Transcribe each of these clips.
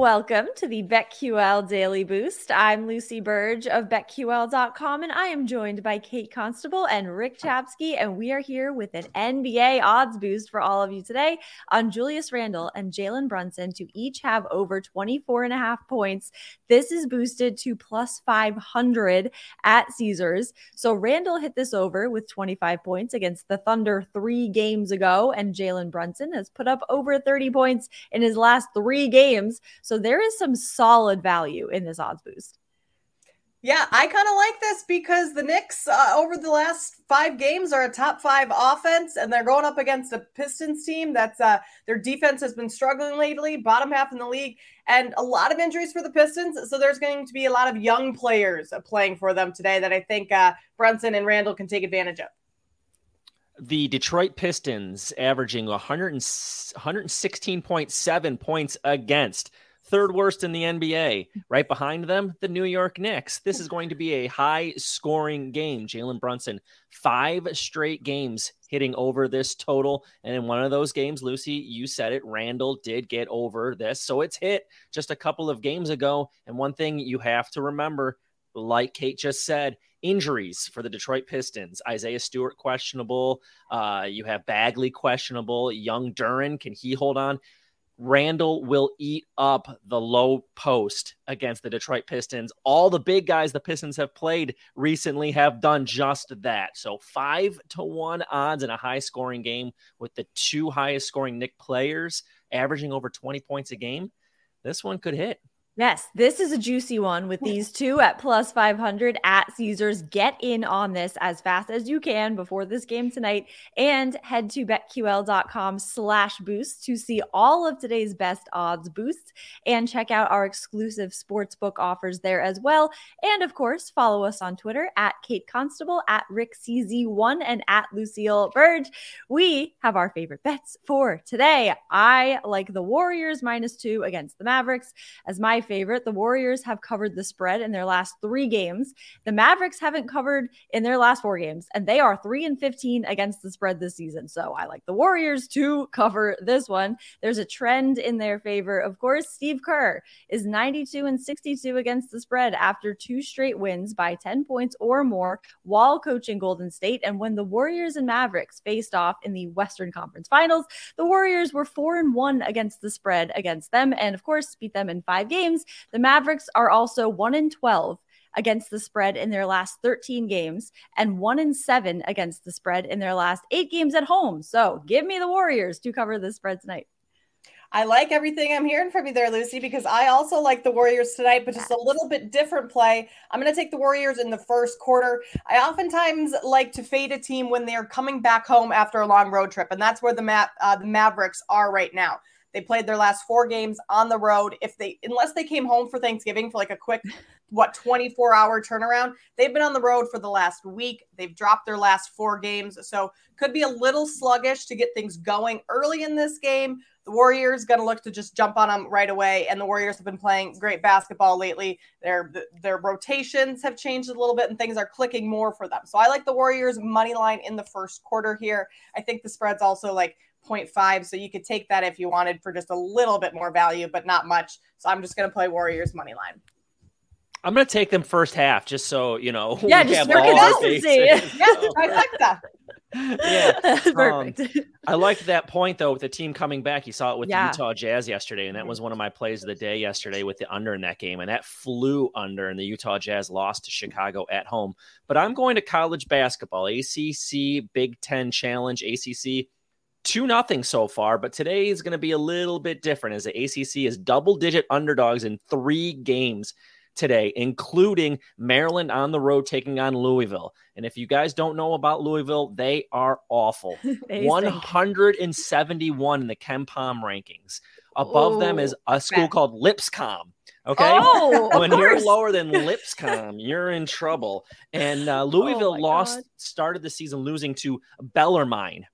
Welcome to the BetQL Daily Boost. I'm Lucy Burge of BetQL.com, and I am joined by Kate Constable and Rick Chapsky, and we are here with an NBA odds boost for all of you today on Julius Randle and Jalen Brunson to each have over 24 and a half points. This is boosted to plus 500 at Caesars. So Randle hit this over with 25 points against the Thunder three games ago, and Jalen Brunson has put up over 30 points in his last three games. So there is some solid value in this odds boost. Yeah, I kind of like this because the Knicks uh, over the last five games are a top five offense, and they're going up against a Pistons team that's uh, their defense has been struggling lately, bottom half in the league, and a lot of injuries for the Pistons. So there's going to be a lot of young players uh, playing for them today that I think uh, Brunson and Randle can take advantage of the Detroit Pistons averaging 100 116.7 points against third worst in the NBA. Right behind them, the New York Knicks. This is going to be a high scoring game. Jalen Brunson, five straight games hitting over this total. And in one of those games, Lucy, you said it, Randle did get over this. So it's hit just a couple of games ago. And one thing you have to remember, like Kate just said, injuries for the Detroit Pistons. Isaiah Stewart questionable. Uh, you have Bagley questionable. Young Duren, can he hold on? Randle will eat up the low post against the Detroit Pistons. All the big guys the Pistons have played recently have done just that. So, five to one odds in a high scoring game with the two highest scoring Knick players averaging over 20 points a game. This one could hit. Yes, this is a juicy one with these two at plus 500 at Caesars. Get in on this as fast as you can before this game tonight and head to betql.com slash boost to see all of today's best odds boosts and check out our exclusive sportsbook offers there as well. And of course, follow us on Twitter at Kate Constable, at RickCZ1, and at Lucille Burge. We have our favorite bets for today. I like the Warriors minus two against the Mavericks as my favorite. The Warriors have covered the spread in their last three games. The Mavericks haven't covered in their last four games, and they are 3 and 15 against the spread this season. So I like the Warriors to cover this one. There's a trend in their favor. Of course, Steve Kerr is 92 and 62 against the spread after two straight wins by 10 points or more while coaching Golden State. And when the Warriors and Mavericks faced off in the Western Conference Finals, the Warriors were 4 and 1 against the spread against them, and of course, beat them in five games games. The Mavericks are also 1 in 12 against the spread in their last 13 games and 1 in 7 against the spread in their last 8 games at home. So, give me the Warriors to cover the spread tonight. I like everything I'm hearing from you there, Lucy, because I also like the Warriors tonight, but just a little bit different play. I'm going to take the Warriors in the first quarter. I oftentimes like to fade a team when they're coming back home after a long road trip, and that's where the, Ma- uh, the Mavericks are right now. They played their last four games on the road. If they, unless they came home for Thanksgiving for like a quick, what, 24 hour turnaround, they've been on the road for the last week. They've dropped their last four games. So could be a little sluggish to get things going early in this game. The Warriors going to look to just jump on them right away. And the Warriors have been playing great basketball lately. Their, their rotations have changed a little bit and things are clicking more for them. So I like the Warriors money line in the first quarter here. I think the spread's also like 0.5. So you could take that if you wanted for just a little bit more value, but not much. So I'm just going to play Warriors money line. I'm going to take them first half just so, you know. Yeah, just for consistency. yeah, I like that. yeah. Perfect. Um, I liked that point though with the team coming back. You saw it with yeah. the Utah Jazz yesterday, and that was one of my plays of the day yesterday with the under in that game. And that flew under, and the Utah Jazz lost to Chicago at home. But I'm going to college basketball, ACC Big Ten Challenge, ACC two nothing so far, but today is going to be a little bit different as the ACC is double digit underdogs in three games today, including Maryland on the road taking on Louisville. And if you guys don't know about Louisville, they are awful. 171 in the KenPom rankings. Above Ooh, them is a school bad. called Lipscomb. Okay. Oh, when you're lower than Lipscomb, you're in trouble. And uh, oh Louisville oh lost, God. started the season losing to Bellarmine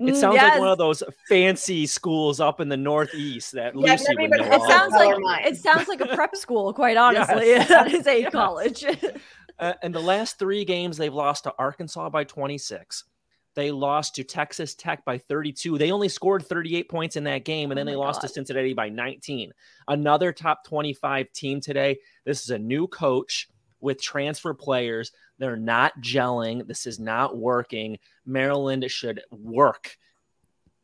It Mm, sounds like one of those fancy schools up in the Northeast that Yeah, Lucy would know. It Oh, sounds like it sounds like a prep school, quite honestly. Yes. that is a Yes. college. Uh, and the last three games, they've lost to Arkansas by 26. They lost to Texas Tech by 32. They only scored 38 points in that game, and Oh then they my lost to Cincinnati by 19. Another top 25 team today. This is a new coach with transfer players. They're not gelling. This is not working. Maryland should work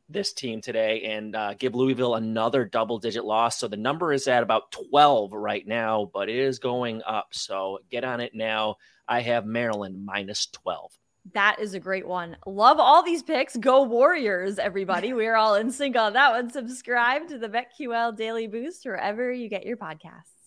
this team today and uh, give Louisville another double digit loss. So the number is at about 12 right now, but it is going up. So get on it now. I have Maryland minus 12. That is a great one. Love all these picks. Go Warriors, everybody. We're all in sync on that one. Subscribe to the BetQL Daily Boost wherever you get your podcasts.